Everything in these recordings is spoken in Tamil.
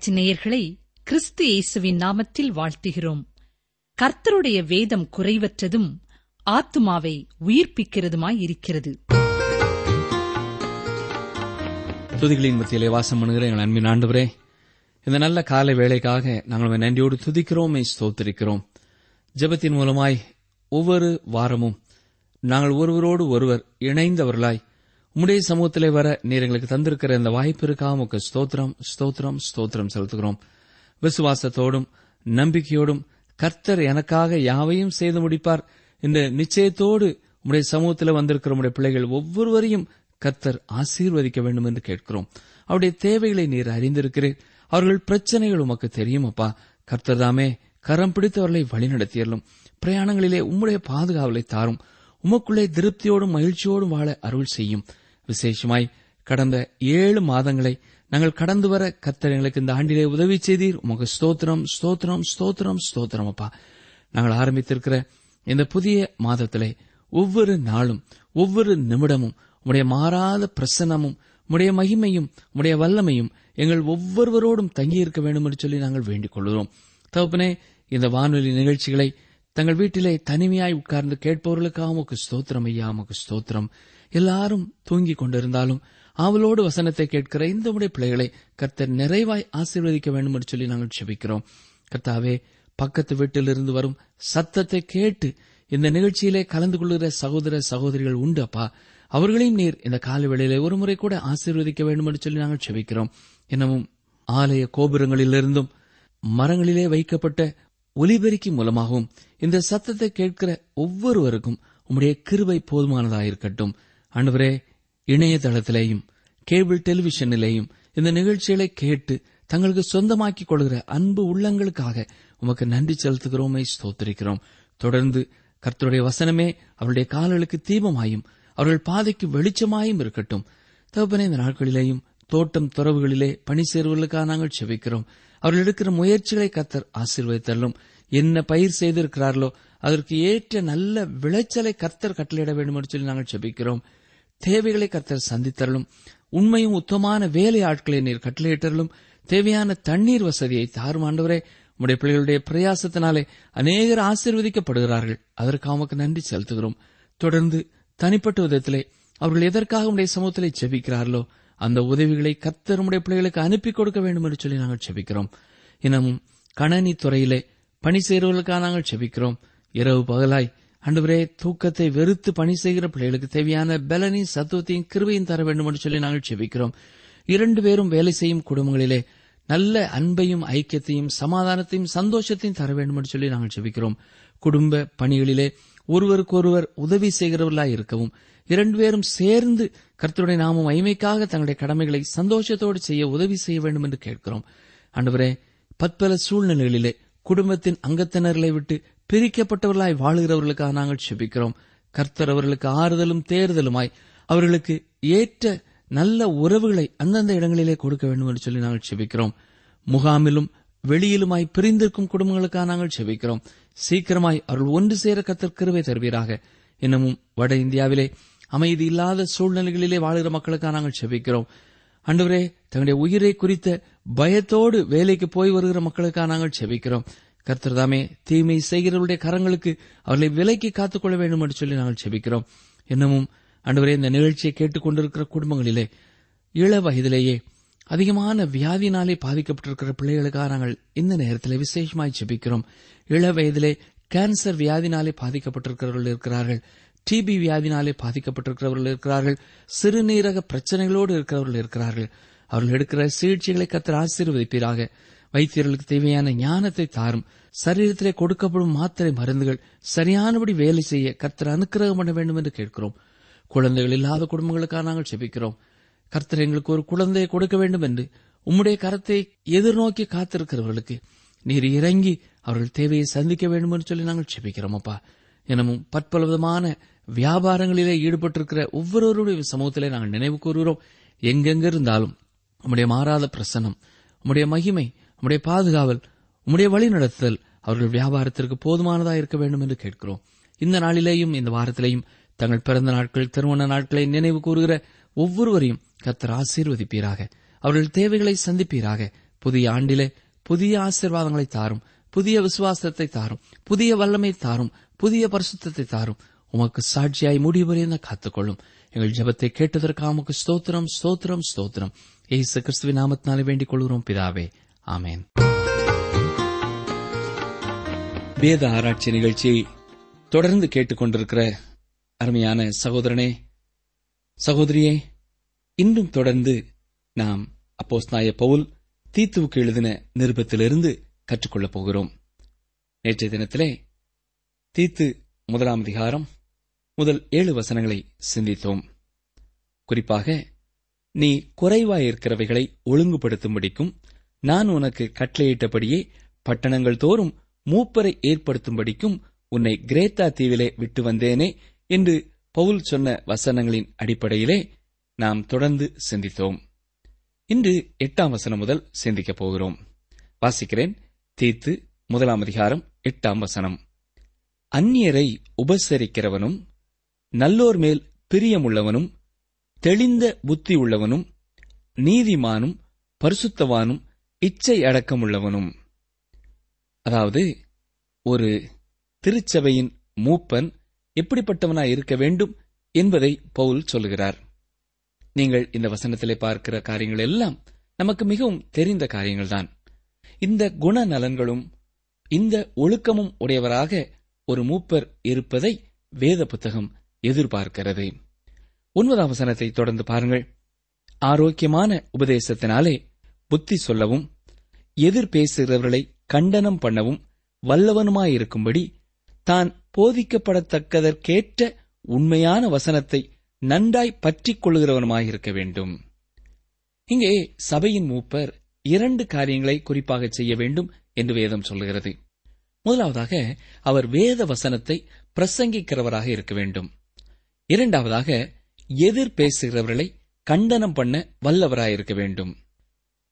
ஆராய்ச்சி நேயர்களை கிறிஸ்து இயேசுவின் நாமத்தில் வாழ்த்துகிறோம். கர்த்தருடைய வேதம் குறைவற்றதும் ஆத்துமாவை உயிர்ப்பிக்கிறதுமாய் இருக்கிறது. துதிகளின் மத்தியிலே வாசம் பண்ணுகிற எங்கள் அன்பின் ஆண்டவரே இந்த நல்ல காலை வேலைக்காக நாங்கள் நன்றியோடு துதிக்கிறோம் ஸ்தோத்திருக்கிறோம். ஜெபத்தின் மூலமாய் ஒவ்வொரு வாரமும் நாங்கள் ஒருவரோடு ஒருவர் இணைந்தவர்களாய் உம்முடைய சமூகத்திலே வர நீர் எங்களுக்கு தந்திருக்கிற இந்த வாய்ப்பிற்காக உமக்கு ஸ்தோத்திரம் ஸ்தோத்திரம் ஸ்தோத்திரம் செலுத்துகிறோம். விசுவாசத்தோடும் நம்பிக்கையோடும் கர்த்தர் எனக்காக யாவையும் செய்து முடிப்பார். இந்த நிச்சயத்தோடு உம்முடைய சமூகத்தில் வந்திருக்கிற உடைய பிள்ளைகள் ஒவ்வொருவரையும் கர்த்தர் ஆசீர்வதிக்க வேண்டும் என்று கேட்கிறோம். அவருடைய தேவைகளை நீர் அறிந்திருக்கிறேன் அவர்கள் பிரச்சனைகள் உமக்கு தெரியும் அப்பா. கர்த்தர் தாமே கரம் பிடித்தவர்களை வழிநடத்தியறலும் பிரயாணங்களிலே உம்முடைய பாதுகாவலை தாரும். உமக்குள்ளே திருப்தியோடும் மகிழ்ச்சியோடும் வாழ அருள் செய்யும். விசேஷமாய் கடந்த ஏழு மாதங்களை நாங்கள் கடந்து வர கத்தர் எங்களுக்கு இந்த ஆண்டிலே உதவி செய்தீர். உமக்கு ஸ்தோத்திரம் ஸ்தோத்திரம் ஸ்தோத்திரம் ஸ்தோத்திரம் அப்பா. நாங்கள் ஆரம்பித்திருக்கிற இந்த புதிய மாதத்திலே ஒவ்வொரு நாளும் ஒவ்வொரு நிமிடமும் உடைய மாறாத பிரசன்னமும் உடைய மகிமையும் உடைய வல்லமையும் எங்கள் ஒவ்வொருவரோடும் தங்கியிருக்க வேண்டும் என்று சொல்லி நாங்கள் வேண்டிக் கொள்கிறோம். தகப்பனே இந்த வானொலி நிகழ்ச்சிகளை தங்கள் வீட்டிலே தனிமையாய் உட்கார்ந்து கேட்பவர்களுக்காக உமக்கு ஸ்தோத்திரம் ஐயா உமக்கு ஸ்தோத்திரம். எல்லாரும் தூங்கிக் கொண்டிருந்தாலும் ஆவலோடு வசனத்தை கேட்கிற இந்த உடைய பிள்ளைகளை கர்த்தர் நிறைவாய் ஆசீர்வதிக்க வேண்டும் என்று சொல்லி நாங்கள் செபிக்கிறோம் கர்த்தாவே பக்கத்து வீட்டிலிருந்து வரும் சத்தத்தை கேட்டு இந்த நிகழ்ச்சியிலே கலந்து கொள்கிற சகோதர சகோதரிகள் உண்டு அப்பா. அவர்களையும் நீர் இந்த கால வேளையிலே ஒரு முறை கூட ஆசீர்வதிக்க வேண்டும் என்று சொல்லி நாங்கள் செபிக்கிறோம் எனவும் ஆலய கோபுரங்களிலிருந்தும் மரங்களிலே வைக்கப்பட்ட ஒலிபெருக்கி மூலமாகவும் இந்த சத்தத்தை கேட்கிற ஒவ்வொருவருக்கும் உம்முடைய கிருபை போதுமானதாயிருக்கட்டும். அன்றுவரே இணையதளத்திலேயும் கேபிள் டெலிவிஷனிலேயும் இந்த நிகழ்ச்சிகளை கேட்டு தங்களுக்கு சொந்தமாக்கிக் கொள்கிற அன்பு உள்ளங்களுக்காக உமக்கு நன்றி செலுத்துகிறோமே ஸ்தோத்திரிக்கிறோம். தொடர்ந்து கர்த்தருடைய வசனமே அவருடைய கால்களுக்கு தீபமாயும் அவர்கள் பாதைக்கு வெளிச்சமாயும் இருக்கட்டும். தகப்பனே இந்த நாட்களிலேயும் தோட்டம் துறவுகளிலே பணி சேர்வர்களுக்காக நாங்கள் செவிக்கிறோம் அவர்கள் எடுக்கிற முயற்சிகளை கத்தர் ஆசீர்வதித்தள்ளும் என்ன பயிர் செய்திருக்கிறார்களோ அதற்கு ஏற்ற நல்ல விளைச்சலை கர்த்தர் கட்டளையிட வேண்டும் என்று சொல்லி நாங்கள் செபிக்கிறோம். தேவைகளை கர்த்தர் சந்தித்தரலும் உண்மையும் உத்தமான வேலை ஆட்களை நீர் கட்டளையிட்டரலும் தேவையான தண்ணீர் வசதியை தாரும் ஆண்டவரே உடைய பிள்ளைகளுடைய பிரயாசத்தினாலே அநேகர் ஆசீர்வதிக்கப்படுகிறார்கள். அதற்கு அவனுக்கு நன்றி செலுத்துகிறோம். தொடர்ந்து தனிப்பட்ட விதத்திலே அவர்கள் எதற்காக உடைய சமூகத்திலே செபிக்கிறார்களோ அந்த உதவிகளை கர்த்தர் உடைய பிள்ளைகளுக்கு அனுப்பி கொடுக்க வேண்டும் என்று சொல்லி நாங்கள் செபிக்கிறோம் இன்னமும் கணனி துறையிலே பணி செய்கிறவர்களுக்காக நாங்கள் செபிக்கிறோம் இரவு பகலாய் அன்றுவரே தூக்கத்தை வெறுத்து பணி செய்கிற பிள்ளைகளுக்கு தேவையான பலனையும் சத்துவத்தையும் கிருவையும் தர வேண்டும் என்று சொல்லி நாங்கள் செபிக்கிறோம் இரண்டு பேரும் வேலை செய்யும் குடும்பங்களிலே நல்ல அன்பையும் ஐக்கியத்தையும் சமாதானத்தையும் சந்தோஷத்தையும் தர வேண்டும் என்று சொல்லி நாங்கள் செபிக்கிறோம் குடும்ப பணிகளிலே ஒருவருக்கொருவர் உதவி செய்கிறவர்களாய் இருக்கவும் இரண்டு பேரும் சேர்ந்து கர்த்தருடைய நாமம் ஐமைக்காக தங்களுடைய கடமைகளை சந்தோஷத்தோடு செய்ய உதவி செய்ய வேண்டும் என்று கேட்கிறோம். அன்றுவரே பற்பல சூழ்நிலைகளிலே குடும்பத்தின் அங்கத்தினர்களை விட்டு பிரிக்கப்பட்டவர்களாய் வாழுகிறவர்களுக்காக நாங்கள் செபிக்கிறோம். கர்த்தர் அவர்களுக்கு ஆறுதலும் தேறுதலுமாய் அவர்களுக்கு ஏற்ற நல்ல உறவுகளை அந்தந்த இடங்களிலே கொடுக்க வேண்டும் என்று சொல்லி நாங்கள் செபிக்கிறோம். முகாமிலும் வெளியிலுமாய் பிரிந்திருக்கும் குடும்பங்களுக்காக நாங்கள் செபிக்கிறோம். சீக்கிரமாய் அவர்கள் ஒன்று சேர கத்தர் தருவீராக. இன்னமும் வட இந்தியாவிலே அமைதி இல்லாத சூழ்நிலைகளிலே வாழ்கிற மக்களுக்காக நாங்கள் செபிக்கிறோம். அன்றுவரே தங்களுடைய உயிரை குறித்த பயத்தோடு வேலைக்கு போய் வருகிற மக்களுக்காக நாங்கள் செபிக்கிறோம். கர்த்தர்தாமே தீமை செய்கிறவருடைய கரங்களுக்கு அவர்களை விலைக்கு காத்துக்கொள்ள வேண்டும் என்று சொல்லி நாங்கள் செபிக்கிறோம். இன்னமும் அன்றுவரே இந்த நிகழ்ச்சியை கேட்டுக்கொண்டிருக்கிற குடும்பங்களிலே இள வயதிலேயே அதிகமான வியாதினாலே பாதிக்கப்பட்டிருக்கிற பிள்ளைகளுக்காக நாங்கள் இந்த நேரத்தில் விசேஷமாய் செபிக்கிறோம். இள வயதிலே கேன்சர் வியாதினாலே பாதிக்கப்பட்டிருக்கிறவர்கள் இருக்கிறார்கள். டிபி வியாதினாலே பாதிக்கப்பட்டிருக்கிறவர்கள் இருக்கிறார்கள். சிறுநீரக பிரச்சனைகளோடு இருக்கிறவர்கள் இருக்கிறார்கள். அவர்கள் எடுக்கிற சிகிச்சைகளை கத்திர ஆசீர்வதிப்பீராக. வைத்தியர்களுக்கு தேவையான ஞானத்தை தாரும். சரீரத்திலே கொடுக்கப்படும் மாத்திரை மருந்துகள் சரியானபடி வேலை செய்ய கர்த்தர் அனுக்கிரகம் பண்ண வேண்டும் என்று கேட்கிறோம். குழந்தைகள் இல்லாத குடும்பங்களுக்காக நாங்கள் செபிக்கிறோம். கர்த்தர் எங்களுக்கு ஒரு குழந்தையை கொடுக்க வேண்டும் என்று உம்முடைய கரத்தை எதிர்நோக்கி காத்திருக்கிறவர்களுக்கு நீர் இறங்கி அவர்கள் தேவையை சந்திக்க வேண்டும் என்று சொல்லி நாங்கள் செபிக்கிறோம் அப்பா. எனவும் பற்பல விதமான வியாபாரங்களிலே ஈடுபட்டிருக்கிற ஒவ்வொருவருடைய சமூகத்திலே நாங்கள் நினைவு கூறுகிறோம். எங்கெங்க இருந்தாலும் உம்முடைய மாறாத பிரசனம் உம்முடைய மகிமை உம்முடைய பாதுகாவல் உம்முடைய வழிநடத்துதல் அவர்கள் வியாபாரத்திற்கு போதுமானதா இருக்க வேண்டும் என்று கேட்கிறோம். இந்த நாளிலேயும் இந்த வாரத்திலேயும் தங்கள் பிறந்த நாட்கள் திருமண நாட்களை நினைவு கூறுகிற ஒவ்வொருவரையும் கத்தர் ஆசீர்வதிப்பீராக. அவர்கள் தேவைகளை சந்திப்பீராக. புதிய ஆண்டிலே புதிய ஆசீர்வாதங்களை தாரும் புதிய விசுவாசத்தை தாரும் புதிய வல்லமை தாரும் புதிய பரிசுத்தத்தை தாரும். உமக்கு சாட்சியாய் முடிவரையும் காத்துக்கொள்ளும். எங்கள் ஜபத்தை கேட்டதற்காக உமக்கு ஸ்தோத்திரம் ஸ்தோத்திரம் ஸ்தோத்திரம். ஏசு கிறிஸ்துவின் நாமத்தினாலே வேண்டிக் கொள்கிறோம் பிதாவே. ஆமேன். வேத ஆராய்ச்சி நிகழ்ச்சியை தொடர்ந்து கேட்டுக்கொண்டிருக்கிற அருமையான சகோதரனே சகோதரியே இன்றும் தொடர்ந்து நாம் அப்போஸ் நாய பவுல் தீத்துவுக்கு எழுதின நிருபத்திலிருந்து கற்றுக்கொள்ளப் போகிறோம். நேற்றைய தினத்திலே தீத்து முதலாம் அதிகாரம் முதல் ஏழு வசனங்களை சிந்தித்தோம். குறிப்பாக நீ குறைவாயிருக்கிறவைகளை ஒழுங்குபடுத்தும்படிக்கும் நான் உனக்கு கட்டளையிட்டபடியே பட்டணங்கள் தோறும் மூப்பரை ஏற்படுத்தும்படிக்கும் உன்னை கிரேத்தா தீவிலே விட்டு வந்தேனே என்று பவுல் சொன்ன வசனங்களின் அடிப்படையிலே நாம் தொடர்ந்து சிந்தித்தோம். இன்று எட்டாம் வசனம் முதல் சிந்திக்கப் போகிறோம். வாசிக்கிறேன். தீத்து முதலாம் அதிகாரம் எட்டாம் வசனம். அந்நியரை உபசரிக்கிறவனும் நல்லோர் மேல் பிரியமுள்ளவனும் தெளிந்த புத்தி உள்ளவனும் நீதிமானும் பரிசுத்தவானும் இச்சை அடக்கமுள்ளவனும். அதாவது ஒரு திருச்சபையின் மூப்பன் எப்படிப்பட்டவனாய் இருக்க வேண்டும் என்பதை பவுல் சொல்லுகிறார். நீங்கள் இந்த வசனத்திலே பார்க்கிற காரியங்கள் எல்லாம் நமக்கு மிகவும் தெரிந்த காரியங்கள்தான். இந்த குணநலன்களும் இந்த ஒழுக்கமும் உடையவராக ஒரு மூப்பர் இருப்பதை வேத புத்தகம் எதிர்பார்க்கிறது. ஒன்பதாம் வசனத்தை தொடர்ந்து பாருங்கள். ஆரோக்கியமான உபதேசத்தினாலே புத்தி சொல்லவும் எதிர் பேசுகிறவர்களை கண்டனம் பண்ணவும் வல்லவனுமாயிருக்கும்படி தான் போதிக்கப்படத்தக்கதற்கேற்ற உண்மையான வசனத்தை நன்றாய் பற்றிக் கொள்கிறவனுமாயிருக்க வேண்டும். இங்கே சபையின் மூப்பர் இரண்டு காரியங்களை குறிப்பாக செய்ய வேண்டும் என்று வேதம் சொல்கிறது முதலாவதாக அவர் வேத வசனத்தை பிரசங்கிக்கிறவராக இருக்க வேண்டும். இரண்டாவதாக எதிர் பேசுகிறவர்களை கண்டனம் பண்ண வல்லவராயிருக்க வேண்டும்.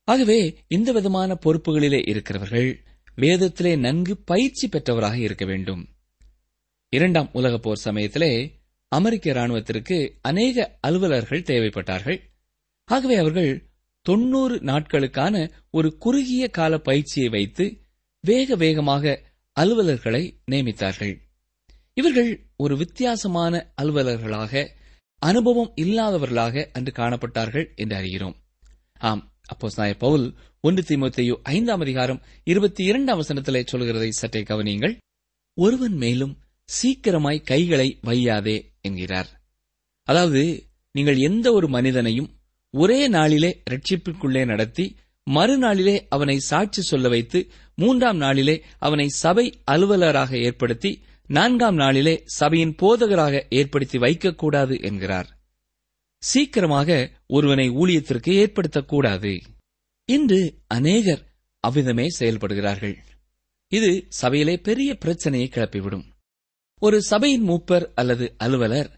ஆகவே இந்த விதமான பொறுப்புகளிலே இருக்கிறவர்கள் வேதத்திலே நன்கு பயிற்சி பெற்றவராக இருக்க வேண்டும். இரண்டாம் உலகப் போர் சமயத்திலே அமெரிக்க ராணுவத்திற்கு அநேக அலுவலர்கள் தேவைப்பட்டார்கள். ஆகவே அவர்கள் தொன்னூறு நாட்களுக்கான ஒரு குறுகிய கால பயிற்சியை வைத்து வேக வேகமாக அலுவலர்களை நியமித்தார்கள். இவர்கள் ஒரு வித்தியாசமான அலுவலர்களாக அனுபவம் இல்லாதவர்களாக அன்று காணப்பட்டார்கள் என்று அறிகிறோம். ஆம் அப்போ நாய பவுல் ஒன்று தீமோத்தேயு ஐந்தாம் அதிகாரம் இருபத்தி இரண்டாம் வசனத்திலே சொல்கிறதை சற்றே கவனியுங்கள். ஒருவன் மேலும் சீக்கிரமாய் கைகளை வையாதே என்கிறார். அதாவது நீங்கள் எந்த ஒரு மனிதனையும் ஒரே நாளிலே ரட்சிப்பிற்குள்ளே நடத்தி மறுநாளிலே அவனை சாட்சி சொல்ல வைத்து மூன்றாம் நாளிலே அவனை சபை அலுவலராக ஏற்படுத்தி நான்காம் நாளிலே சபையின் போதகராக ஏற்படுத்தி வைக்கக்கூடாது என்கிறார். சீக்கிரமாக ஒருவனை ஊழியத்திற்கு ஏற்படுத்தக்கூடாது. இன்று அநேகர் அவ்விதமே செயல்படுகிறார்கள். இது சபையிலே பெரிய பிரச்சனையை கிளப்பிவிடும். ஒரு சபையின் மூப்பர் அல்லது அலுவலர்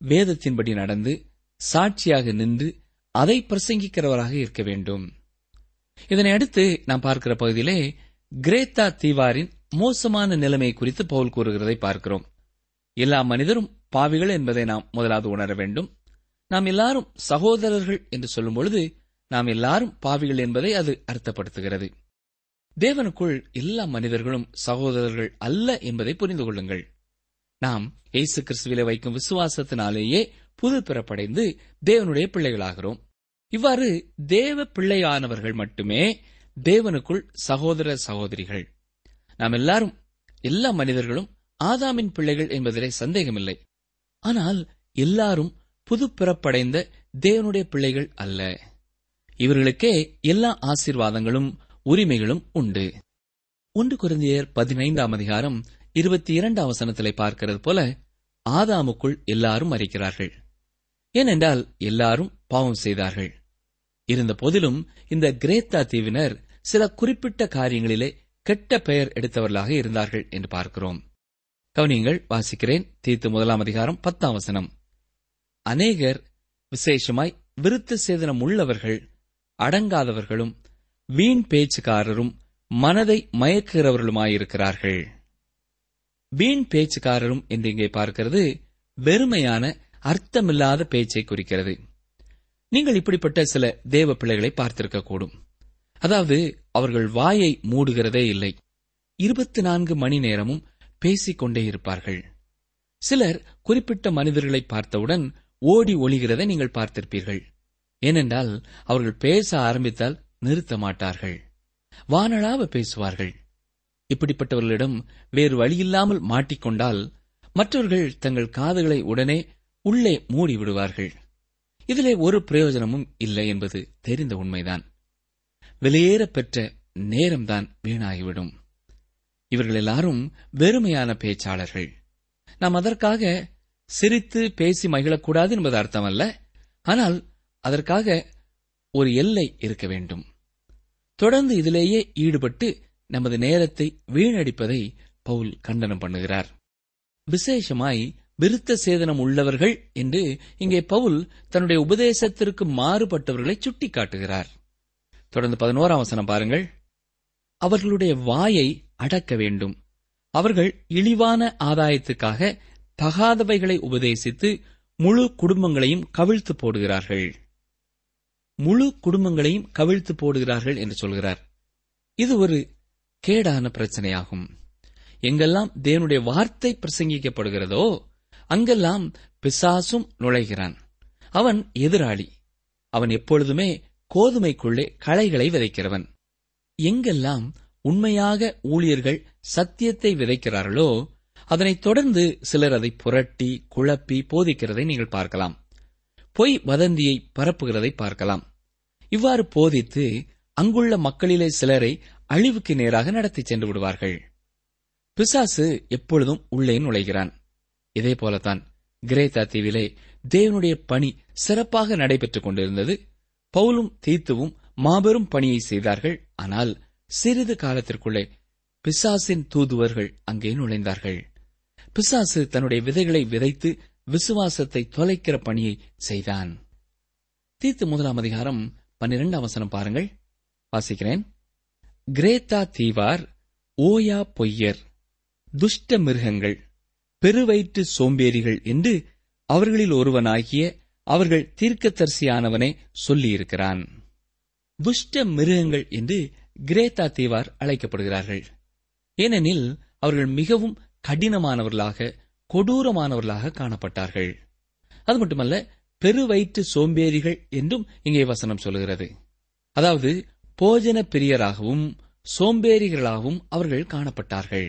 வேதத்தின்படி நடந்து சாட்சியாக நின்று அதை பிரசங்கிக்கிறவராக இருக்க வேண்டும். இதனை அடுத்து நாம் பார்க்கிற பகுதியிலே கிரேத்தா தீவாரின் மோசமான நிலைமை குறித்து பவுல் கூறுகிறதை பார்க்கிறோம். எல்லா மனிதரும் பாவிகள் என்பதை நாம் முதலாவது உணர வேண்டும். நாம் எல்லாரும் சகோதரர்கள் என்று சொல்லும் பொழுது நாம் எல்லாரும் பாவிகள் என்பதை அது அர்த்தப்படுத்துகிறது. தேவனுக்குள் எல்லா மனிதர்களும் சகோதரர்கள் அல்ல என்பதை புரிந்து கொள்ளுங்கள். நாம் இயேசு கிறிஸ்துவிலே வைக்கும் விசுவாசத்தினாலேயே புது பிறப்படைந்து தேவனுடைய பிள்ளைகளாகிறோம். இவ்வாறு தேவ பிள்ளையானவர்கள் மட்டுமே தேவனுக்குள் சகோதர சகோதரிகள். நாம் எல்லாரும் எல்லா மனிதர்களும் ஆதாமின் பிள்ளைகள் என்பதிலே சந்தேகமில்லை. ஆனால் எல்லாரும் புது பிறப்படைந்த தேவனுடைய பிள்ளைகள் அல்ல. இவர்களுக்கே எல்லா ஆசீர்வாதங்களும் உரிமைகளும் உண்டு. ஒன்று குருந்தியர் பதினைந்தாம் அதிகாரம் இருபத்தி இரண்டாம் வசனத்திலே பார்க்கிறது போல ஆதாமுக்குள் எல்லாரும் மறிக்கிறார்கள் ஏனென்றால் எல்லாரும் பாவம் செய்தார்கள். இருந்த போதிலும் இந்த கிரேத்தா தீவினர் சில குறிப்பிட்ட காரியங்களிலே கெட்ட பெயர் எடுத்தவர்களாக இருந்தார்கள் என்று பார்க்கிறோம். கவனியங்கள் வாசிக்கிறேன். தீர்த்து முதலாம் அதிகாரம் பத்தாம் வசனம். அநேகர் விசேஷமாய் விருத்த சேதனம் உள்ளவர்கள் அடங்காதவர்களும் வீண் பேச்சுக்காரரும் மனதை மயக்குகிறவர்களுமாயிருக்கிறார்கள். வீண் பேச்சுக்காரரும் என்று இங்கே பார்க்கிறது வெறுமையான அர்த்தமில்லாத பேச்சை குறிக்கிறது. நீங்கள் இப்படிப்பட்ட சில தேவ பிள்ளைகளை பார்த்திருக்கக்கூடும். அதாவது அவர்கள் வாயை மூடுகிறதே இல்லை. இருபத்தி நான்கு மணி நேரமும் பேசிக்கொண்டே இருப்பார்கள். சிலர் குறிப்பிட்ட மனிதர்களை பார்த்தவுடன் ஓடி ஒளிகிறதை நீங்கள் பார்த்திருப்பீர்கள். ஏனென்றால் அவர்கள் பேச ஆரம்பித்தால் நிறுத்த மாட்டார்கள். வானளாவ பேசுவார்கள். இப்படிப்பட்டவர்களிடம் வேறு வழியில்லாமல் மாட்டிக்கொண்டால் மற்றவர்கள் தங்கள் காதுகளை உடனே உள்ளே மூடி விடுவார்கள் இதிலே ஒரு பிரயோஜனமும் இல்லை என்பது தெரிந்த உண்மைதான். வெளியேற பெற்ற நேரம்தான் வீணாகிவிடும். இவர்கள் எல்லாரும் வெறுமையான பேச்சாளர்கள். நாம் அதற்காக சிரித்து பேசி மகிழக்கூடாது என்பது அர்த்தமல்ல. ஆனால் அதற்காக ஒரு எல்லை இருக்க வேண்டும். தொடர்ந்து இதிலேயே ஈடுபட்டு நமது நேரத்தை வீணடிப்பதை பவுல் கண்டனம் பண்ணுகிறார். விசேஷமாய் விருத்த சேதனம் உள்ளவர்கள் என்று இங்கே பவுல் தன்னுடைய உபதேசத்திற்கு மாறுபட்டவர்களை சுட்டிக்காட்டுகிறார். தொடர்ந்து பதினோராம் வசனம் பாருங்கள். அவர்களுடைய வாயை அடக்க வேண்டும். அவர்கள் இழிவான ஆதாயத்துக்காக தகாதவைகளை உபதேசித்து முழு குடும்பங்களையும் கவிழ்த்து போடுகிறார்கள். முழு குடும்பங்களையும் கவிழ்த்து போடுகிறார்கள் என்று சொல்கிறார். இது ஒரு கேடான பிரச்சனையாகும். எங்கெல்லாம் தேவனுடைய வார்த்தை பிரசங்கிக்கப்படுகிறதோ அங்கெல்லாம் பிசாசும் நுழைகிறான். அவன் எதிராளி. அவன் எப்பொழுதுமே கோதுமைக்குள்ளே களைகளை விதைக்கிறவன். எங்கெல்லாம் உண்மையாக ஊழியர்கள் சத்தியத்தை விதைக்கிறார்களோ அதனைத் தொடர்ந்து சிலர் அதை புரட்டி குழப்பி போதிக்கிறதை நீங்கள் பார்க்கலாம். பொய் வதந்தியை பரப்புகிறதை பார்க்கலாம். இவ்வாறு போதித்து அங்குள்ள மக்களிலே சிலரை அழிவுக்கு நேராக நடத்தி சென்று விடுவார்கள். பிசாசு எப்பொழுதும் உள்ளே நுழைகிறான். இதே போலத்தான் கிரேத்தா தீவிலே தேவனுடைய பணி சிறப்பாக நடைபெற்றுக் கொண்டிருந்தது. பவுலும் தீத்துவும் மாபெரும் பணியை செய்தார்கள். ஆனால் சிறிது காலத்திற்குள்ளே பிசாசின் தூதுவர்கள் அங்கே நுழைந்தார்கள். பிசாசு தன்னுடைய விதைகளை விதைத்து விசுவாசத்தை தொலைக்கிற பணியை செய்தான். தீத்து முதலாம் அதிகாரம் பன்னிரெண்டாம் வசனம் பாருங்கள். வாசிக்கிறேன். கிரேத்தா தீவார் ஓயா பொய்யர் துஷ்ட மிருகங்கள் பெருவயிற்று சோம்பேறிகள் என்று அவர்களில் ஒருவனாகிய அவர்கள் தீர்க்கதரிசியானவனே சொல்லியிருக்கிறான். துஷ்ட மிருகங்கள் என்று கிரேத்தா தீவார் அழைக்கப்படுகிறார்கள். ஏனெனில் அவர்கள் மிகவும் கடினமானவர்களாக கொடூரமானவர்களாக காணப்பட்டார்கள். அது மட்டுமல்ல பெருவயிற்று சோம்பேறிகள் என்றும் இங்கே வசனம் சொல்கிறது அதாவது போஜன பிரியராகவும் சோம்பேறிகளாகவும் அவர்கள் காணப்பட்டார்கள்.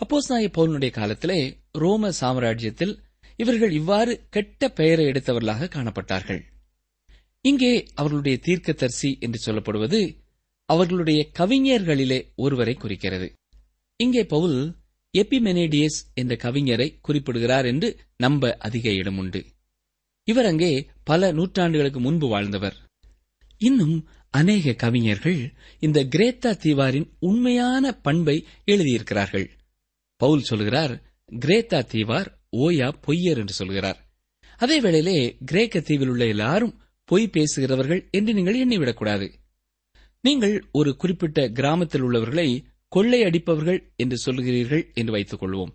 அப்போஸ் நாய பவுலனுடைய காலத்திலே ரோம சாம்ராஜ்யத்தில் இவர்கள் இவ்வாறு கெட்ட பெயரை எடுத்தவர்களாக காணப்பட்டார்கள். இங்கே அவர்களுடைய தீர்க்கதரிசி என்று சொல்லப்படுவது அவர்களுடைய கவிஞர்களிலே ஒருவரை குறிக்கிறது. இங்கே பவுல் எபிமெனேடியஸ் என்ற கவிஞரை குறிப்பிடுகிறார் என்று நம்ப அதிக இடம் உண்டு. இவர் அங்கே பல நூற்றாண்டுகளுக்கு முன்பு வாழ்ந்தவர். இன்னும் அநேக கவிஞர்கள் இந்த கிரேத்தா தீவாரின் உண்மையான பண்பை எழுதியிருக்கிறார்கள். பவுல் சொல்கிறார் கிரேத்தா தீவார் ஓயா பொய்யர் என்று சொல்கிறார். அதே வேளையிலே கிரேக்க தீவில் உள்ள எல்லாரும் பொய் பேசுகிறவர்கள் என்று நீங்கள் எண்ணிவிடக்கூடாது. நீங்கள் ஒரு குறிப்பிட்ட கிராமத்தில் உள்ளவர்களை கொள்ளை அடிப்பவர்கள் என்று சொல்லுகிறீர்கள் என்று வைத்துக் கொள்வோம்.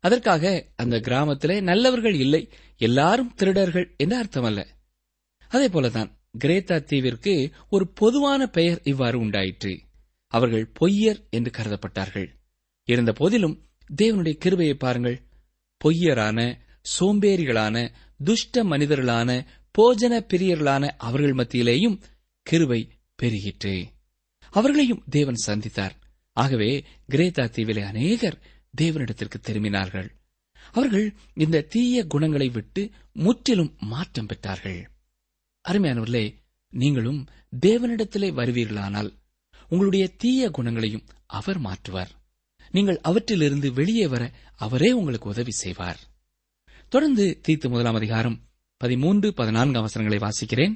அதற்காக அந்த கிராமத்திலே நல்லவர்கள் இல்லை எல்லாரும் திருடர்கள் என்று அர்த்தமல்ல. அதே போலதான் கிரேத்தா தீவிற்கு ஒரு பொதுவான பெயர் இவ்வாறு உண்டாயிற்று. அவர்கள் பொய்யர் என்று கருதப்பட்டார்கள். இருந்த போதிலும் தேவனுடைய கிருபையை பாருங்கள். பொய்யரான சோம்பேறிகளான துஷ்ட மனிதர்களான போஜன பிரியர்களான அவர்கள் மத்தியிலேயும் கிருவை பெருகிற்று. அவர்களையும் தேவன் சந்தித்தார். ஆகவே கிரேத்தா தீவிலே அநேகர் தேவனிடத்திற்கு திரும்பினார்கள். அவர்கள் இந்த தீய குணங்களை விட்டு முற்றிலும் மாற்றம் பெற்றார்கள். அருமையானவர்களே நீங்களும் தேவனிடத்திலே வருவீர்களானால் உங்களுடைய தீய குணங்களையும் அவர் மாற்றுவார். நீங்கள் அவற்றிலிருந்து வெளியே வர அவரே உங்களுக்கு உதவி செய்வார். தொடர்ந்து தீத்து முதலாம் அதிகாரம் பதிமூன்று பதினான்கு அவசரங்களை வாசிக்கிறேன்.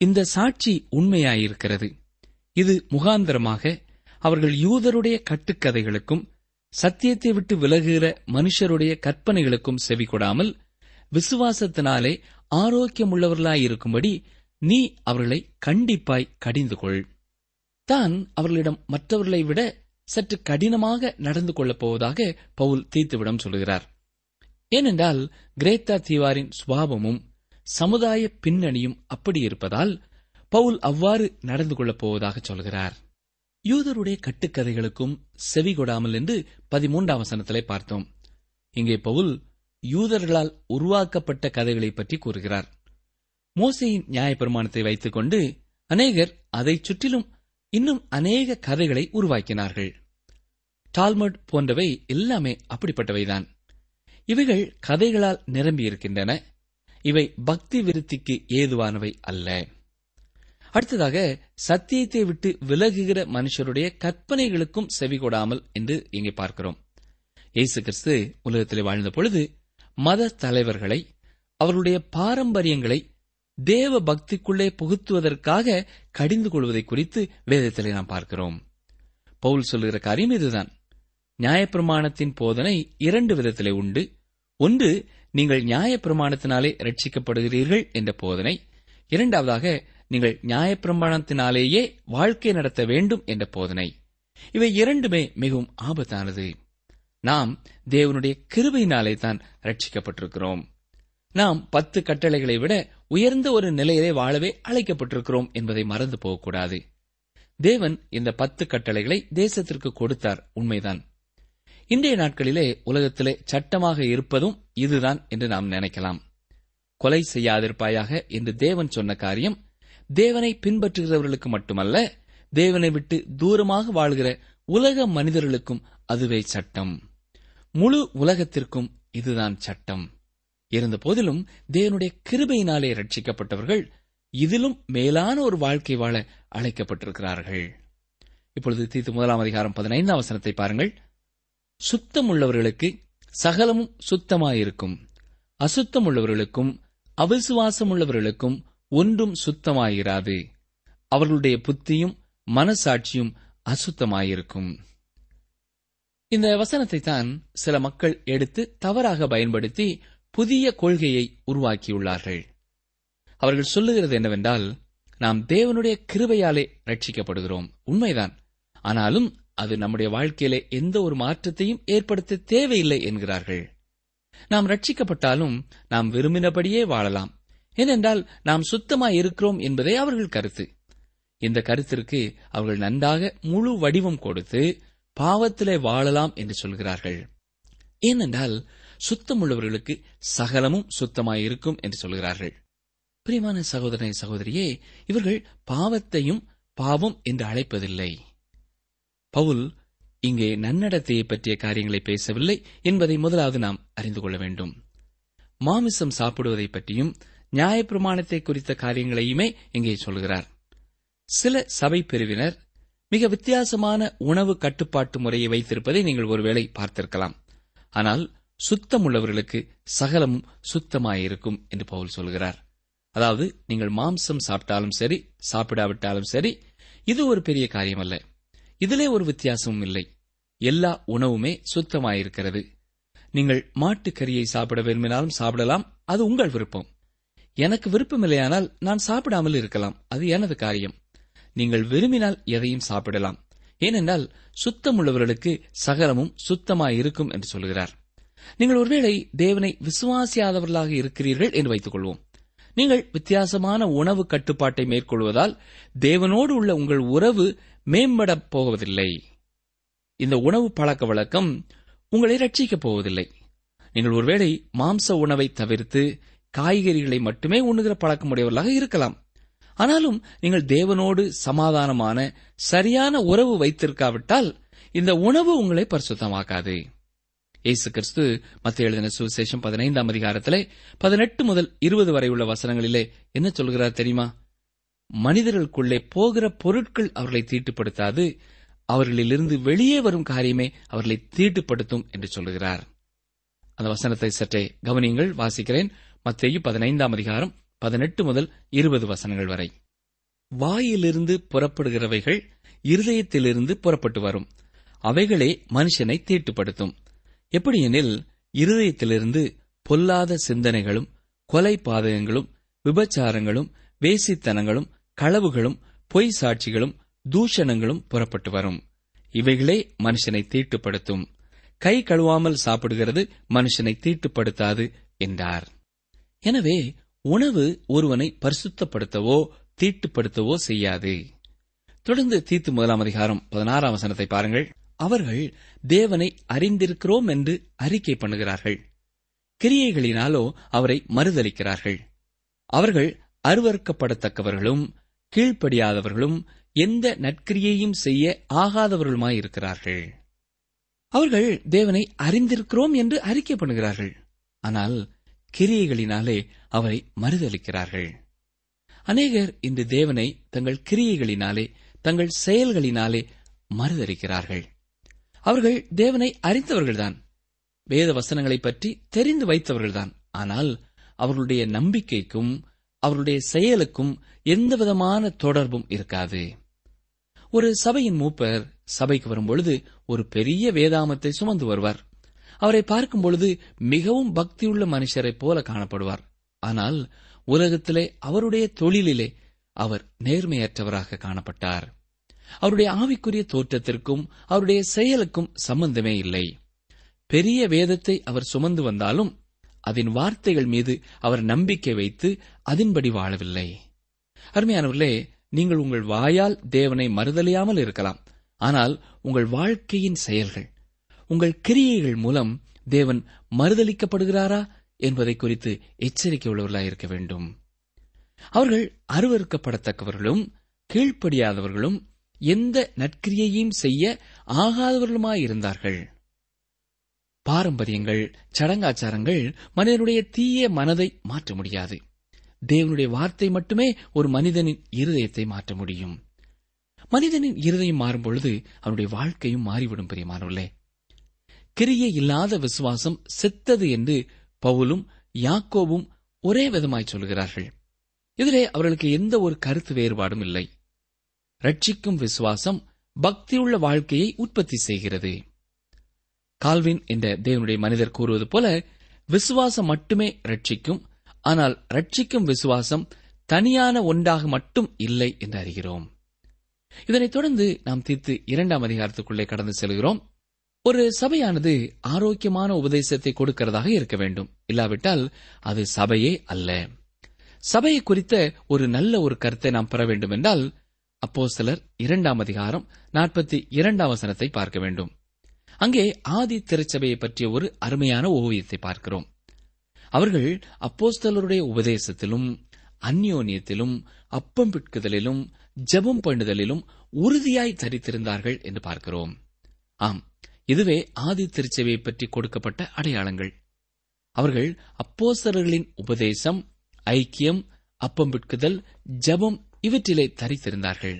இந்த சாட்சி உண்மையாயிருக்கிறது. இது முகாந்தரமாக அவர்கள் யூதருடைய கட்டுக்கதைகளுக்கும் சத்தியத்தை விட்டு விலகுகிற மனுஷருடைய கற்பனைகளுக்கும் செவி கொடாமல் விசுவாசத்தினாலே ஆரோக்கியமுள்ளவர்களாயிருக்கும்படி நீ அவர்களை கண்டிப்பாய் கடிந்து கொள் தான் அவர்களிடம் மற்றவர்களை விட சற்று கடினமாக நடந்து கொள்ளப் போவதாக பவுல் தீர்த்துவிடம் சொல்கிறார். ஏனென்றால் கிரேத்தா தீவாரின் சுபாவமும் சமுதாய பின்னணியும் அப்படி இருப்பதால் பவுல் அவ்வாறு நடந்து கொள்ளப் போவதாக சொல்கிறார். யூதருடைய கட்டுக்கதைகளுக்கும் செவி கொடாமல் என்று பதிமூன்றாம் வசனத்திலே பார்த்தோம். இங்கே பவுல் யூதர்களால் உருவாக்கப்பட்ட கதைகளை பற்றி கூறுகிறார். மோசையின் நியாயப்பிரமாணத்தை வைத்துக் கொண்டு அநேகர் அதைச் சுற்றிலும் இன்னும் அநேக கதைகளை உருவாக்கினார்கள். டால்மட் போன்றவை எல்லாமே அப்படிப்பட்டவைதான். இவைகள் கதைகளால் நிரம்பியிருக்கின்றன. இவை பக்தி விருத்திக்கு ஏதுவானவை அல்ல. அடுத்ததாக சத்தியத்தை விட்டு விலகுகிற மனுஷருடைய கற்பனைகளுக்கும் செவிகொடாமல் என்று இங்கே பார்க்கிறோம். இயேசு கிறிஸ்து உலகத்தில் வாழ்ந்த பொழுது மத தலைவர்களை அவர்களுடைய பாரம்பரியங்களை தேவ பக்திக்குள்ளே புகுத்துவதற்காக கடிந்து கொள்வதை குறித்து வேதத்திலே நாம் பார்க்கிறோம். பவுல் சொல்லுகிற காரியம் இதுதான். நியாயப்பிரமாணத்தின் போதனை இரண்டு விதத்திலே உண்டு. ஒன்று நீங்கள் நியாயப்பிரமாணத்தினாலே ரட்சிக்கப்படுகிறீர்கள் என்ற போதனை. இரண்டாவதாக நீங்கள் நியாயப்பிரமாணத்தினாலேயே வாழ்க்கை நடத்த வேண்டும் என்ற போதனை. இவை இரண்டுமே மிகவும் ஆபத்தானது. நாம் தேவனுடைய கிருபையினாலே தான் ரட்சிக்கப்பட்டிருக்கிறோம் நாம் பத்து கட்டளைகளை விட உயர்ந்த ஒரு நிலையிலே வாழவே அழைக்கப்பட்டிருக்கிறோம் என்பதை மறந்து போகக்கூடாது. தேவன் இந்த பத்து கட்டளைகளை தேசத்திற்கு கொடுத்தார். உண்மைதான். இன்றைய நாட்களிலே உலகத்திலே சட்டமாக இருப்பதும் இதுதான் என்று நாம் நினைக்கலாம். கொலை செய்யாதிருப்பாயாக என்று தேவன் சொன்ன காரியம் தேவனை பின்பற்றுகிறவர்களுக்கு மட்டுமல்ல தேவனை விட்டு தூரமாக வாழ்கிற உலக மனிதர்களுக்கும் அதுவே சட்டம். முழு உலகத்திற்கும் இதுதான் சட்டம். இருந்த போதிலும் தேவனுடைய கிருபையினாலே ரட்சிக்கப்பட்டவர்கள் இதிலும் மேலான ஒரு வாழ்க்கை வாழ அழைக்கப்பட்டிருக்கிறார்கள். இப்பொழுது தீத்து முதலாம் அதிகாரம் பதினைந்தாம் வசனத்தை பாருங்கள். சுத்தம் உள்ளவர்களுக்கு சகலமும் சுத்தமாயிருக்கும். அசுத்தம் உள்ளவர்களுக்கும் அவிசுவாசம் உள்ளவர்களுக்கும் ஒன்றும் சுத்தமாயிராது. அவர்களுடைய புத்தியும் மனசாட்சியும் அசுத்தமாயிருக்கும். இந்த வசனத்தை தான் சில மக்கள் எடுத்து தவறாக பயன்படுத்தி புதிய கொள்கையை உருவாக்கியுள்ளார்கள். அவர்கள் சொல்லுகிறது என்னவென்றால் நாம் தேவனுடைய கிருபையாலே ரட்சிக்கப்படுகிறோம் உண்மைதான். ஆனாலும் அது நம்முடைய வாழ்க்கையிலே எந்த ஒரு மாற்றத்தையும் ஏற்படுத்த தேவையில்லை என்கிறார்கள். நாம் ரட்சிக்கப்பட்டாலும் நாம் விரும்பினபடியே வாழலாம். ஏனென்றால் நாம் சுத்தமாய் இருக்கிறோம் என்பதே அவர்கள் கருத்து. இந்த கருத்திற்கு அவர்கள் நன்றாக முழு வடிவம் கொடுத்து பாவத்திலே வாழலாம் என்று சொல்கிறார்கள். ஏனென்றால் சுத்தமுள்ளவர்களுக்கு சகலமும் சுத்தமாயிருக்கும் என்று சொல்கிறார்கள். பிரியமான சகோதரனை சகோதரியே இவர்கள் பாவத்தையும் பாவம் என்று அழைப்பதில்லை. பவுல் இங்கே நன்னடத்தையை பற்றிய காரியங்களை பேசவில்லை என்பதை முதலாவது நாம் அறிந்து கொள்ள வேண்டும். மாமிசம் சாப்பிடுவதை பற்றியும் நியாயப்பிரமாணத்தை குறித்த காரியங்களையுமே இங்கே சொல்கிறார். சில சபை பிரிவினர் மிக வித்தியாசமான உணவு கட்டுப்பாட்டு முறையை வைத்திருப்பதை நீங்கள் ஒருவேளை பார்த்திருக்கலாம். ஆனால் சுத்தமுள்ளவர்களுக்கு சகலமும் சுத்தமாயிருக்கும் என்று பவுல் சொல்கிறார். அதாவது நீங்கள் மாம்சம் சாப்பிட்டாலும் சரி சாப்பிடாவிட்டாலும் சரி இது ஒரு பெரிய காரியம் அல்ல இதிலே ஒரு வித்தியாசமும் இல்லை. எல்லா உணவுமே சுத்தமாயிருக்கிறது. நீங்கள் மாட்டுக்கறியை சாப்பிட விரும்பினாலும் சாப்பிடலாம் அது உங்கள் விருப்பம். எனக்கு விருப்பமில்லையானால் நான் சாப்பிடாமல் இருக்கலாம் அது எனது காரியம். நீங்கள் விரும்பினால் எதையும் சாப்பிடலாம். ஏனென்றால் சுத்தமுள்ளவர்களுக்கு சகலமும் சுத்தமாயிருக்கும் என்று சொல்கிறார். நீங்கள் ஒருவேளை தேவனை விசுவாசியாதவர்களாக இருக்கிறீர்கள் என்று வைத்துக் கொள்வோம் நீங்கள் வித்தியாசமான உணவு கட்டுப்பாட்டை மேற்கொள்வதால் தேவனோடு உள்ள உங்கள் உறவு மேம்படப் போவதில்லை. இந்த உணவு பழக்க வழக்கம் உங்களை ரட்சிக்கப் போவதில்லை. நீங்கள் ஒருவேளை மாம்ச உணவை தவிர்த்து காய்கறிகளை மட்டுமே உண்ணுகிற பழக்கமுடையவர்களாக இருக்கலாம். ஆனாலும் நீங்கள் தேவனோடு சமாதானமான சரியான உறவு வைத்திருக்காவிட்டால் இந்த உணவு உங்களை பரிசுத்தமாக்காது. இயேசு கிறிஸ்து மத்திய எழுதின சுவிசேஷம் பதினைந்தாம் அதிகாரத்திலே பதினெட்டு முதல் இருபது வரை உள்ள வசனங்களிலே என்ன சொல்கிறார் தெரியுமா? மனிதர்களுக்குள்ளே போகிற பொருட்கள் அவர்களை தீட்டுப்படுத்தாது. அவர்களிலிருந்து வெளியே வரும் காரியமே அவர்களை தீட்டுப்படுத்தும் என்று சொல்லுகிறார் அந்த வசனத்தை சற்றே கவனியுங்கள் வாசிக்கிறேன். மத்தேயு பதினைந்தாம் அதிகாரம் பதினெட்டு முதல் இருபது வசனங்கள் வரை. வாயிலிருந்து புறப்படுகிறவைகள் இருதயத்திலிருந்து புறப்பட்டு வரும். அவைகளே மனுஷனை தீட்டுப்படுத்தும். எப்படியெனில் இருதயத்திலிருந்து பொல்லாத சிந்தனைகளும் கொலை பாதகங்களும் விபச்சாரங்களும் வேசித்தனங்களும் களவுகளும் பொய் சாட்சிகளும் தூஷணங்களும் புறப்பட்டு வரும். இவைகளே மனுஷனை தீட்டுப்படுத்தும். கை கழுவாமல் சாப்பிடுகிறது மனுஷனை தீட்டுப்படுத்தாது என்றார். எனவே உணவு ஒருவனை பரிசுத்தப்படுத்தவோ தீட்டுப்படுத்தவோ செய்யாது. தொடர்ந்து தீத்து முதலாம் அதிகாரம் பதினாறாம் வசனத்தை பாருங்கள். அவர்கள் தேவனை அறிந்திருக்கிறோம் என்று அறிக்கை பண்ணுகிறார்கள். கிரியைகளினாலோ அவரை மறுதளிக்கிறார்கள் அவர்கள் அருவறுக்கப்படத்தக்கவர்களும் கீழ்ப்படியாதவர்களும் எந்த நற்கிரியையும் செய்ய ஆகாதவர்களுமாயிருக்கிறார்கள். அவர்கள் தேவனை அறிந்திருக்கிறோம் என்று அறிக்கை பண்ணுகிறார்கள். ஆனால் கிரியைகளினாலே அவரை மறுதளிக்கிறார்கள் அநேகர் இன்று தேவனை தங்கள் கிரியைகளினாலே தங்கள் செயல்களினாலே மறுதளிக்கிறார்கள் அவர்கள் தேவனை அறிந்தவர்கள்தான். வேத வசனங்களைப் பற்றி தெரிந்து வைத்தவர்கள்தான். ஆனால் அவர்களுடைய நம்பிக்கைக்கும் அவருடைய செயலுக்கும் எந்தவிதமான தொடர்பும் இருக்காது. ஒரு சபையின் மூப்பர் சபைக்கு வரும்பொழுது ஒரு பெரிய வேதாமத்தை சுமந்து வருவார். அவரை பார்க்கும் பொழுது மிகவும் பக்தியுள்ள மனுஷரைப் போல காணப்படுவார். ஆனால் உலகத்திலே அவருடைய தொழிலிலே அவர் நேர்மையற்றவராக காணப்பட்டார். அவருடைய ஆவிக்குரிய தோற்றத்திற்கும் அவருடைய செயலுக்கும் சம்பந்தமே இல்லை. பெரிய வேதத்தை அவர் சுமந்து வந்தாலும் அதன் வார்த்தைகள் மீது அவர் நம்பிக்கை வைத்து அதன்படி வாழவில்லை. அருமையானவர்களே நீங்கள் உங்கள் வாயால் தேவனை மறுதலியாமல் இருக்கலாம். ஆனால் உங்கள் வாழ்க்கையின் செயல்கள் உங்கள் கிரியைகள் மூலம் தேவன் மறுதளிக்கப்படுகிறாரா என்பதை குறித்து எச்சரிக்கை உள்ளவர்களாக இருக்க வேண்டும். அவர்கள் அருவறுக்கப்படத்தக்கவர்களும் கீழ்ப்படியாதவர்களும் எந்த நற்கிரியையும் செய்ய ஆகாதவர்களுமாயிருந்தார்கள். பாரம்பரியங்கள் சடங்காச்சாரங்கள் மனிதனுடைய தீய மனதை மாற்ற முடியாது. தேவனுடைய வார்த்தை மட்டுமே ஒரு மனிதனின் இருதயத்தை மாற்ற முடியும். மனிதனின் இருதயம் மாறும் பொழுது அவனுடைய வாழ்க்கையும் மாறிவிடும் பிரியமானவர்களே. கிரியை இல்லாத விசுவாசம் செத்தது என்று பவுலும் யாக்கோவும் ஒரே விதமாய் சொல்கிறார்கள். இதிலே அவர்களுக்கு எந்த ஒரு கருத்து வேறுபாடும் இல்லை. ரட்சிக்கும் விசுவாசம் பக்தியுள்ள வாழ்க்கையை உற்பத்தி செய்கிறது. கால்வின் என்ற தேவனுடைய மனிதர் கூறுவது போல விசுவாசம் மட்டுமே ரட்சிக்கும் ஆனால் ரட்சிக்கும் விசுவாசம் தனியான ஒன்றாக மட்டும் இல்லை என்று அறிகிறோம். இதனைத் தொடர்ந்து நாம் தீர்த்து இரண்டாம் அதிகாரத்துக்குள்ளே கடந்து செல்கிறோம். ஒரு சபையானது ஆரோக்கியமான உபதேசத்தை கொடுக்கிறதாக இருக்க வேண்டும். இல்லாவிட்டால் அது சபையே அல்ல. சபையை குறித்த ஒரு நல்ல ஒரு கருத்தை நாம் பெற வேண்டும் என்றால் அப்போ சிலர் இரண்டாம் அதிகாரம் நாற்பத்தி இரண்டாம் வசனத்தை பார்க்க வேண்டும். அங்கே ஆதி திருச்சபையை பற்றிய ஒரு அருமையான ஓவியத்தை பார்க்கிறோம். அவர்கள் அப்போஸ்தலருடைய உபதேசத்திலும் அந்யோன்யத்திலும் அப்பம் பிட்குதலிலும் ஜெபம் பண்ணுதலிலும் உறுதியாய் தரித்திருந்தார்கள் என்று பார்க்கிறோம். ஆம் இதுவே ஆதி திருச்சபையை பற்றி கொடுக்கப்பட்ட அடையாளங்கள். அவர்கள் அப்போஸ்தலர்களின் உபதேசம் ஐக்கியம் அப்பம் பிட்குதல் ஜெபம் இவற்றிலே தரித்திருந்தார்கள்.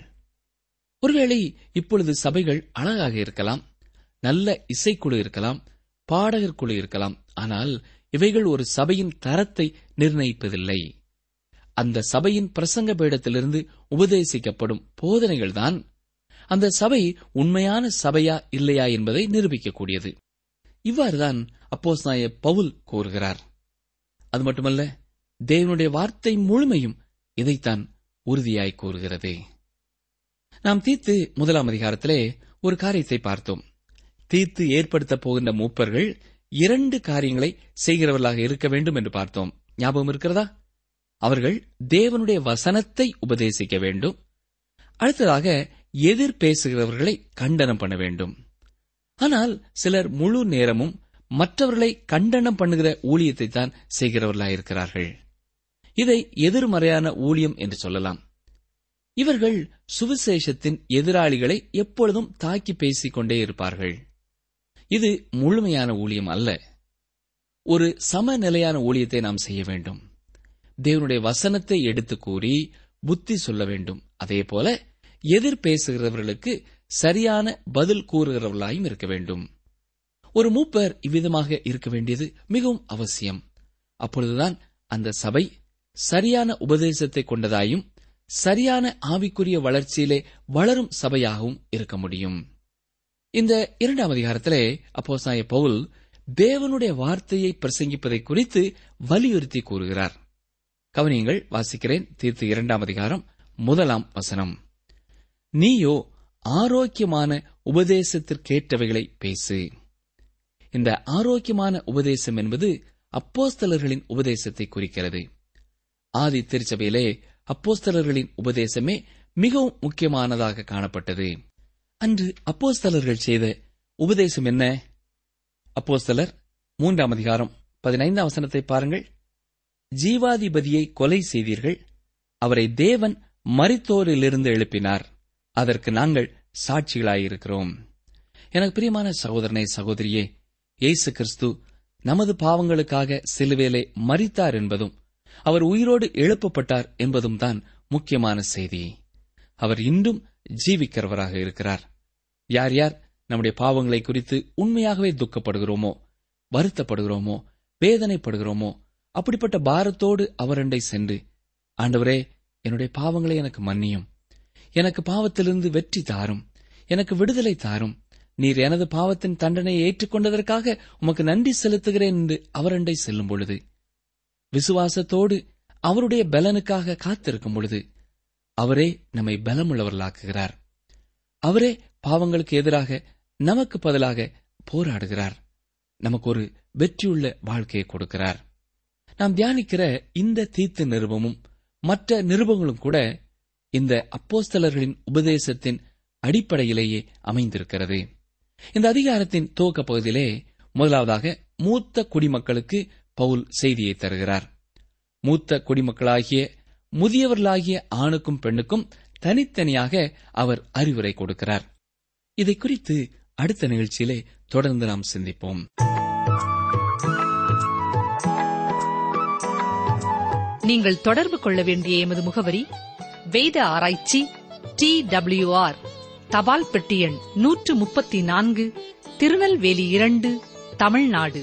ஒருவேளை இப்பொழுது சபைகள் அழகாக இருக்கலாம் நல்ல இசைக்குழு இருக்கலாம் பாடகர் குழு இருக்கலாம் ஆனால் இவைகள் ஒரு சபையின் தரத்தை நிர்ணயிப்பதில்லை. அந்த சபையின் பிரசங்க பீடத்திலிருந்து உபதேசிக்கப்படும் போதனைகள்தான் அந்த சபை உண்மையான சபையா இல்லையா என்பதை நிரூபிக்கக்கூடியது. இவ்வாறுதான் அப்போஸ் நாய பவுல் கூறுகிறார். அது மட்டுமல்ல தேவனுடைய வார்த்தை முழுமையும் இதைத்தான் உறுதியாய் கூறுகிறது. நாம் தீர்த்து முதலாம் அதிகாரத்திலே ஒரு காரியத்தை பார்த்தோம். தீர்த்து ஏற்படுத்தப் போகின்ற மூப்பர்கள் இரண்டு காரியங்களை செய்கிறவர்களாக இருக்க வேண்டும் என்று பார்த்தோம். ஞாபகம் இருக்கிறதா? அவர்கள் தேவனுடைய வசனத்தை உபதேசிக்க வேண்டும். அடுத்ததாக எதிர் பேசுகிறவர்களை கண்டனம் பண்ண வேண்டும். ஆனால் சிலர் முழு நேரமும் மற்றவர்களை கண்டனம் பண்ணுகிற ஊழியத்தை தான் செய்கிறவர்களாயிருக்கிறார்கள். இதை எதிர்மறையான ஊழியம் என்று சொல்லலாம். இவர்கள் சுவிசேஷத்தின் எதிராளிகளை எப்பொழுதும் தாக்கி பேசிக் கொண்டே இருப்பார்கள். இது முழுமையான ஊழியம் அல்ல. ஒரு சமநிலையான ஊழியத்தை நாம் செய்ய வேண்டும். தேவனுடைய வசனத்தை எடுத்து கூறி புத்தி சொல்ல வேண்டும். அதேபோல எதிர் பேசுகிறவர்களுக்கு சரியான பதில் கூறுகிறவர்களாயும் இருக்க வேண்டும். ஒரு மூப்பர் இவ்விதமாக இருக்க வேண்டியது மிகவும் அவசியம். அப்பொழுதுதான் அந்த சபை சரியான உபதேசத்தை கொண்டதாயும் சரியான ஆவிக்குரிய வளர்ச்சியிலே வளரும் சபையாகவும் இருக்க முடியும். இந்த இரண்டாம் அதிகாரத்திலே அப்போஸ்தாய பவுல் தேவனுடைய வார்த்தையை பிரசங்கிப்பதை குறித்து வலியுறுத்தி கூறுகிறார். கவனியங்கள் வாசிக்கிறேன் தீர்த்து இரண்டாம் அதிகாரம் முதலாம் வசனம். நீயோ ஆரோக்கியமான உபதேசத்திற்கேற்றவைகளை பேசு. இந்த ஆரோக்கியமான உபதேசம் என்பது அப்போஸ்தலர்களின் உபதேசத்தை குறிக்கிறது. ஆதி திருச்சபையிலே அப்போஸ்தலர்களின் உபதேசமே மிகவும் முக்கியமானதாக காணப்பட்டது. அன்று அப்போஸ்தலர்கள் செய்த உபதேசம் என்ன? அப்போஸ்தலர் மூன்றாம் அதிகாரம் பதினைந்தாம் வசனத்தை பாருங்கள். ஜீவாதிபதியை கொலை செய்தீர்கள் அவரை தேவன் மரித்தோரிலிருந்து எழுப்பினார் அதற்கு நாங்கள் சாட்சிகளாயிருக்கிறோம். எனக்கு பிரியமான சகோதரனே சகோதரியே இயேசு கிறிஸ்து நமது பாவங்களுக்காக சிலுவேலே மறித்தார் என்பதும் அவர் உயிரோடு எழுப்பப்பட்டார் என்பதும் தான் முக்கியமான செய்தி. அவர் இன்றும் ஜீவிக்கிறவராக இருக்கிறார். யார் யார் நம்முடைய பாவங்களை குறித்து உண்மையாகவே துக்கப்படுகிறோமோ வருத்தப்படுகிறோமோ வேதனைப்படுகிறோமோ அப்படிப்பட்ட பாரத்தோடு அவரண்டை சென்று ஆண்டவரே என்னுடைய பாவங்களை எனக்கு மன்னியும். எனக்கு பாவத்திலிருந்து வெற்றி தாரும். எனக்கு விடுதலை தாரும். நீர் எனது பாவத்தின் தண்டனையை ஏற்றுக்கொண்டதற்காக உமக்கு நன்றி செலுத்துகிறேன் என்று அவரண்டை செல்லும் பொழுது விசுவாசத்தோடு அவருடைய பலனுக்காக காத்திருக்கும் பொழுது அவரே நம்மை பலமுள்ளவர்களாக்குகிறார். அவரே பாவங்களுக்கு எதிராக நமக்கு பதிலாக போராடுகிறார். நமக்கு ஒரு வெற்றியுள்ள வாழ்க்கையை கொடுக்கிறார். நாம் தியானிக்கிற இந்த தீர்த்து நிருபமும் மற்ற நிருபங்களும் கூட இந்த அப்போஸ்தலர்களின் உபதேசத்தின் அடிப்படையிலேயே அமைந்திருக்கிறது. இந்த அதிகாரத்தின் துவக்க பகுதியிலே முதலாவதாக மூத்த குடிமக்களுக்கு பவுல் செய்தியை தருகிறார். மூத்த குடிமக்களாகிய முதியவர்களாகிய ஆணுக்கும் பெண்ணுக்கும் தனித்தனியாக அவர் அறிவுரை கொடுக்கிறார். இதை குறித்து அடுத்த நிகழ்ச்சியிலே தொடர்ந்து நாம் சிந்திப்போம். நீங்கள் தொடர்பு கொள்ள வேண்டிய எமது முகவரி வேத ஆராய்ச்சி டி டபிள்யூ ஆர் தபால் பெட்டி எண் நூற்று முப்பத்தி நான்கு திருநெல்வேலி இரண்டு தமிழ்நாடு.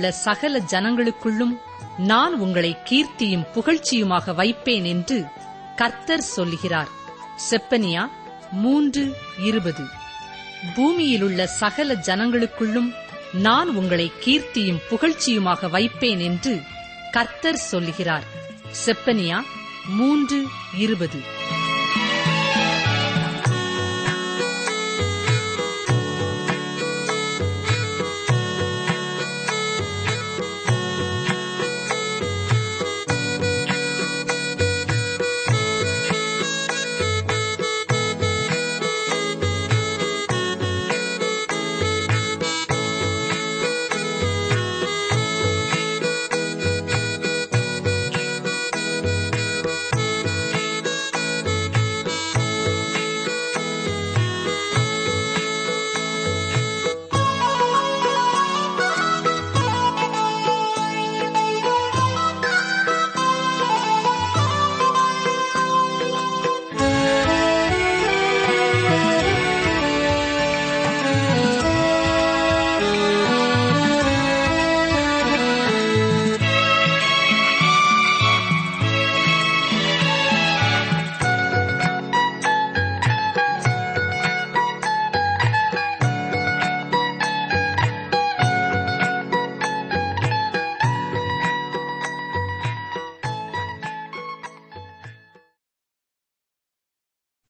உள்ள சகல ஜனங்களுக்குள்ளும் நான் உங்களை கீர்த்தியும் புகழ்ச்சியுமாக வைப்பேன் என்று கர்த்தர் சொல்லுகிறார். செப்பனியா மூன்று இருபது. பூமியிலுள்ள சகல ஜனங்களுக்குள்ளும் நான் உங்களை கீர்த்தியும் புகழ்ச்சியுமாக வைப்பேன் என்று கர்த்தர் சொல்லுகிறார். செப்பனியா மூன்று இருபது.